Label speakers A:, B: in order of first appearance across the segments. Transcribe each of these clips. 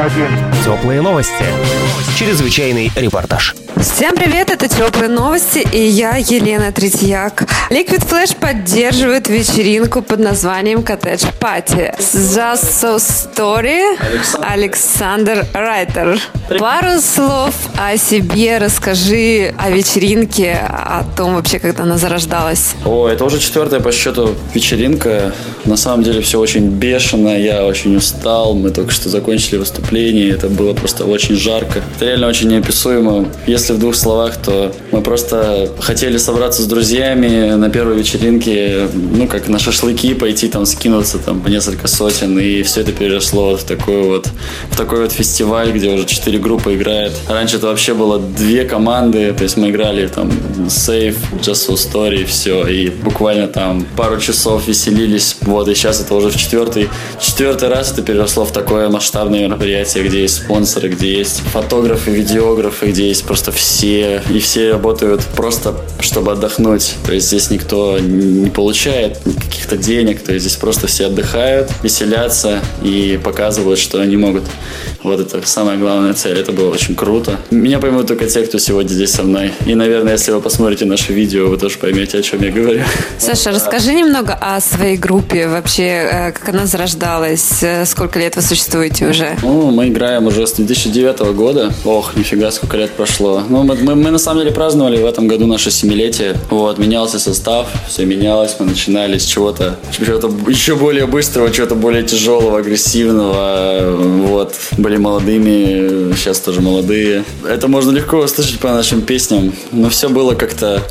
A: один.
B: Теплые новости. Чрезвычайный репортаж.
C: Всем привет, это Теплые новости и я, Елена Третьяк. Liquid Flash поддерживает вечеринку под названием Коттедж Пати. Just So Story Александр Райтер. Пару слов о себе расскажи, о вечеринке, о том вообще, когда она зарождалась.
D: О, это уже четвертая по счету вечеринка. На самом деле все очень бешено, я очень устал. Мы только что закончили выступление, это было просто очень жарко. Это реально очень неописуемо. Если в двух словах, то мы просто хотели собраться с друзьями на первой вечеринке, ну, как на шашлыки, пойти там скинуться там по несколько сотен, и все это переросло в такой вот, в такой вот фестиваль, где уже четыре группы играет. Раньше это вообще было две команды, то есть мы играли там Safe, Just So Story, все, и буквально там пару часов веселились, вот, и сейчас это уже в четвертый, четвертый раз это переросло в такое масштабное мероприятие, где есть спонсоры, где есть фотографы, видеографы, где есть просто все, и все работают просто, чтобы отдохнуть. То есть здесь никто не получает каких-то денег, то есть здесь просто все отдыхают, веселятся и показывают, что они могут. Вот это самая главная цель. Это было очень круто. Меня поймут только те, кто сегодня здесь со мной. И, наверное, если вы посмотрите наше видео, вы тоже поймете, о чем я говорю.
C: Саша, расскажи немного о своей группе, вообще, э, как она зарождалась, э, сколько лет вы существуете уже?
D: Ну, мы играем уже с 2009 года. Ох, нифига, сколько лет прошло. Ну, мы, мы, мы на самом деле праздновали в этом году наше семилетие. Вот, менялся состав, все менялось. Мы начинали с чего-то, чего-то еще более быстрого, чего-то более тяжелого, агрессивного. Вот, были молодыми, сейчас тоже молодые. Это можно легко услышать по нашим песням. Но все было как-то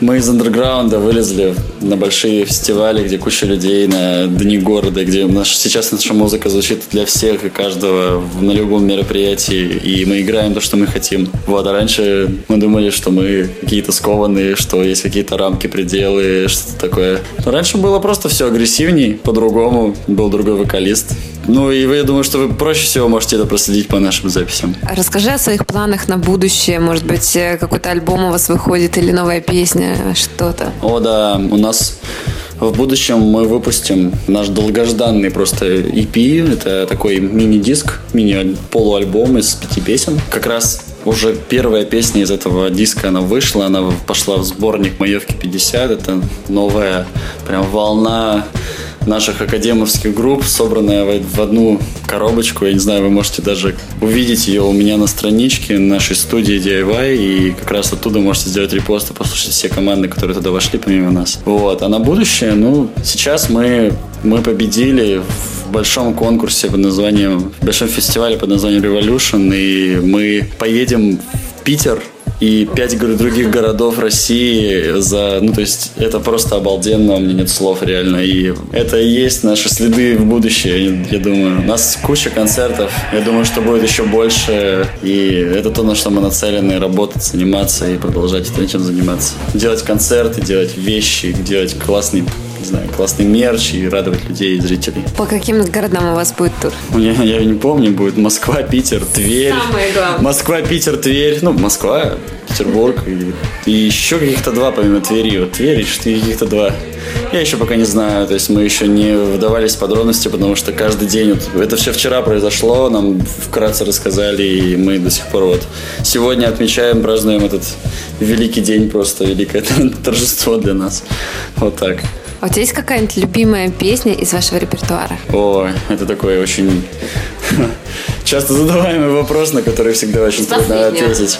D: мы из андерграунда вылезли на большие фестивали, где куча людей на дни города, где наш, сейчас наша музыка звучит для всех и каждого на любом мероприятии, и мы играем то, что мы хотим. Вот, а раньше мы думали, что мы какие-то скованные, что есть какие-то рамки, пределы, что-то такое. Но раньше было просто все агрессивней, по-другому, был другой вокалист. Ну и вы, я думаю, что вы проще всего можете это проследить по нашим записям.
C: Расскажи о своих планах на будущее. Может быть, э, какой-то альбом у вас выходит или новая песня, что-то.
D: О, да, у нас в будущем мы выпустим наш долгожданный просто EP. Это такой мини-диск, мини-полуальбом из пяти песен. Как раз уже первая песня из этого диска, она вышла, она пошла в сборник «Маевки 50». Это новая прям волна наших академовских групп, собранная в одну коробочку. Я не знаю, вы можете даже увидеть ее у меня на страничке нашей студии DIY, и как раз оттуда можете сделать репост и послушать все команды, которые туда вошли помимо нас. Вот. А на будущее, ну, сейчас мы, мы победили в большом конкурсе под названием, в большом фестивале под названием Revolution, и мы поедем в Питер и пять других городов России за... Ну, то есть, это просто обалденно, у меня нет слов реально. И это и есть наши следы в будущее, я думаю. У нас куча концертов, я думаю, что будет еще больше. И это то, на что мы нацелены, работать, заниматься и продолжать этим заниматься. Делать концерты, делать вещи, делать классный не знаю, классный мерч и радовать людей и зрителей.
C: По каким городам у вас будет тур?
D: Я, я не помню, будет Москва, Питер, Тверь.
C: Самое главное.
D: Москва, Питер, Тверь. Ну, Москва, Петербург и, и еще каких-то два, помимо Твери. Вот Тверь и каких-то два. Я еще пока не знаю, то есть мы еще не вдавались в подробности, потому что каждый день, вот, это все вчера произошло, нам вкратце рассказали, и мы до сих пор вот сегодня отмечаем, празднуем этот великий день, просто великое торжество для нас. Вот так.
C: А у тебя есть какая-нибудь любимая песня из вашего репертуара?
D: О, это такой очень часто задаваемый вопрос, на который всегда очень трудно ответить.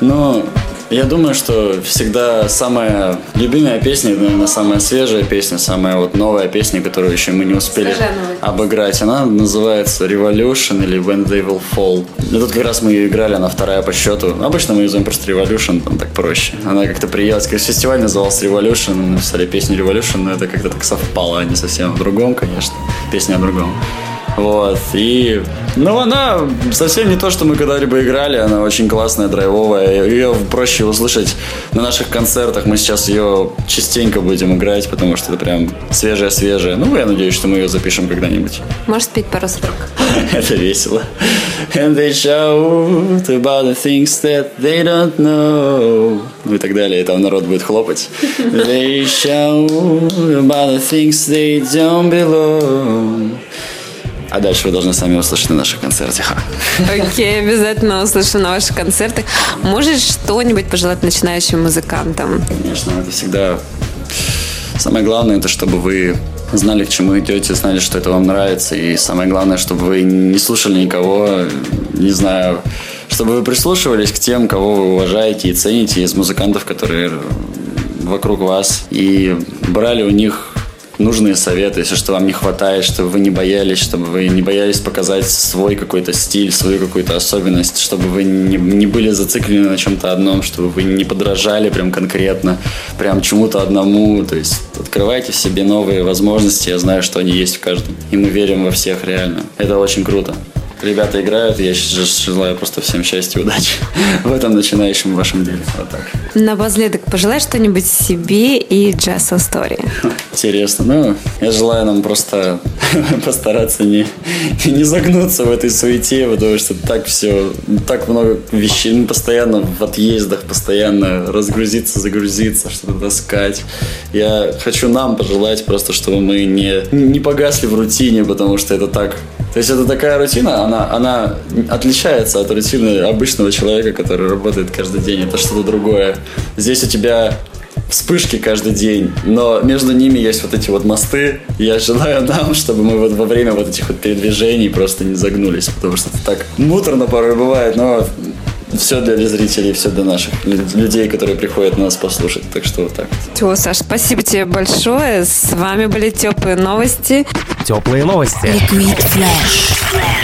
D: Но я думаю, что всегда самая любимая песня, наверное, самая свежая песня, самая вот новая песня, которую еще мы не успели обыграть, она называется Revolution или When They Will Fall. И тут как раз мы ее играли, она вторая по счету. Обычно мы юзаем просто Revolution, там так проще. Она как-то приелась, как фестиваль назывался Revolution, мы написали песню Revolution, но это как-то так совпало, а не совсем в другом, конечно. Песня о другом. Вот. И, ну, она совсем не то, что мы когда-либо играли. Она очень классная, драйвовая. Ее проще услышать на наших концертах. Мы сейчас ее частенько будем играть, потому что это прям свежая-свежая. Ну, я надеюсь, что мы ее запишем когда-нибудь.
C: Можешь спеть пару строк?
D: Это весело. And they shout about the things that they don't know. Ну и так далее. И там народ будет хлопать. They shout about the things they don't belong. А дальше вы должны сами услышать на наших концертах.
C: Окей, обязательно услышу на ваших концертах. Можешь что-нибудь пожелать начинающим музыкантам?
D: Конечно, это всегда самое главное, это чтобы вы знали, к чему идете, знали, что это вам нравится. И самое главное, чтобы вы не слушали никого, не знаю, чтобы вы прислушивались к тем, кого вы уважаете и цените из музыкантов, которые вокруг вас, и брали у них нужные советы, если что вам не хватает, чтобы вы не боялись, чтобы вы не боялись показать свой какой-то стиль, свою какую-то особенность, чтобы вы не, не были зациклены на чем-то одном, чтобы вы не подражали прям конкретно, прям чему-то одному. То есть открывайте в себе новые возможности, я знаю, что они есть в каждом. И мы верим во всех реально. Это очень круто ребята играют. Я желаю просто всем счастья и удачи в этом начинающем вашем деле. Вот так.
C: Напоследок, пожелай что-нибудь себе и a Story.
D: Интересно. Ну, я желаю нам просто постараться не, не загнуться в этой суете, потому что так все, так много вещей, ну, постоянно в отъездах, постоянно разгрузиться, загрузиться, что-то таскать. Я хочу нам пожелать просто, чтобы мы не, не погасли в рутине, потому что это так то есть это такая рутина, она, она отличается от рутины обычного человека, который работает каждый день. Это что-то другое. Здесь у тебя вспышки каждый день, но между ними есть вот эти вот мосты. Я желаю нам, чтобы мы вот во время вот этих вот передвижений просто не загнулись, потому что это так муторно порой бывает, но все для зрителей, все для наших людей, которые приходят нас послушать. Так что вот так.
C: Все, Саш, спасибо тебе большое. С вами были теплые новости.
B: Теплые новости.
E: Liquid Flash.